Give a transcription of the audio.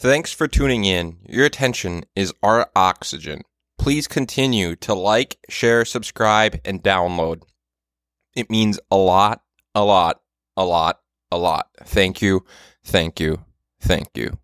Thanks for tuning in. Your attention is our oxygen. Please continue to like, share, subscribe, and download. It means a lot, a lot, a lot, a lot. Thank you, thank you, thank you.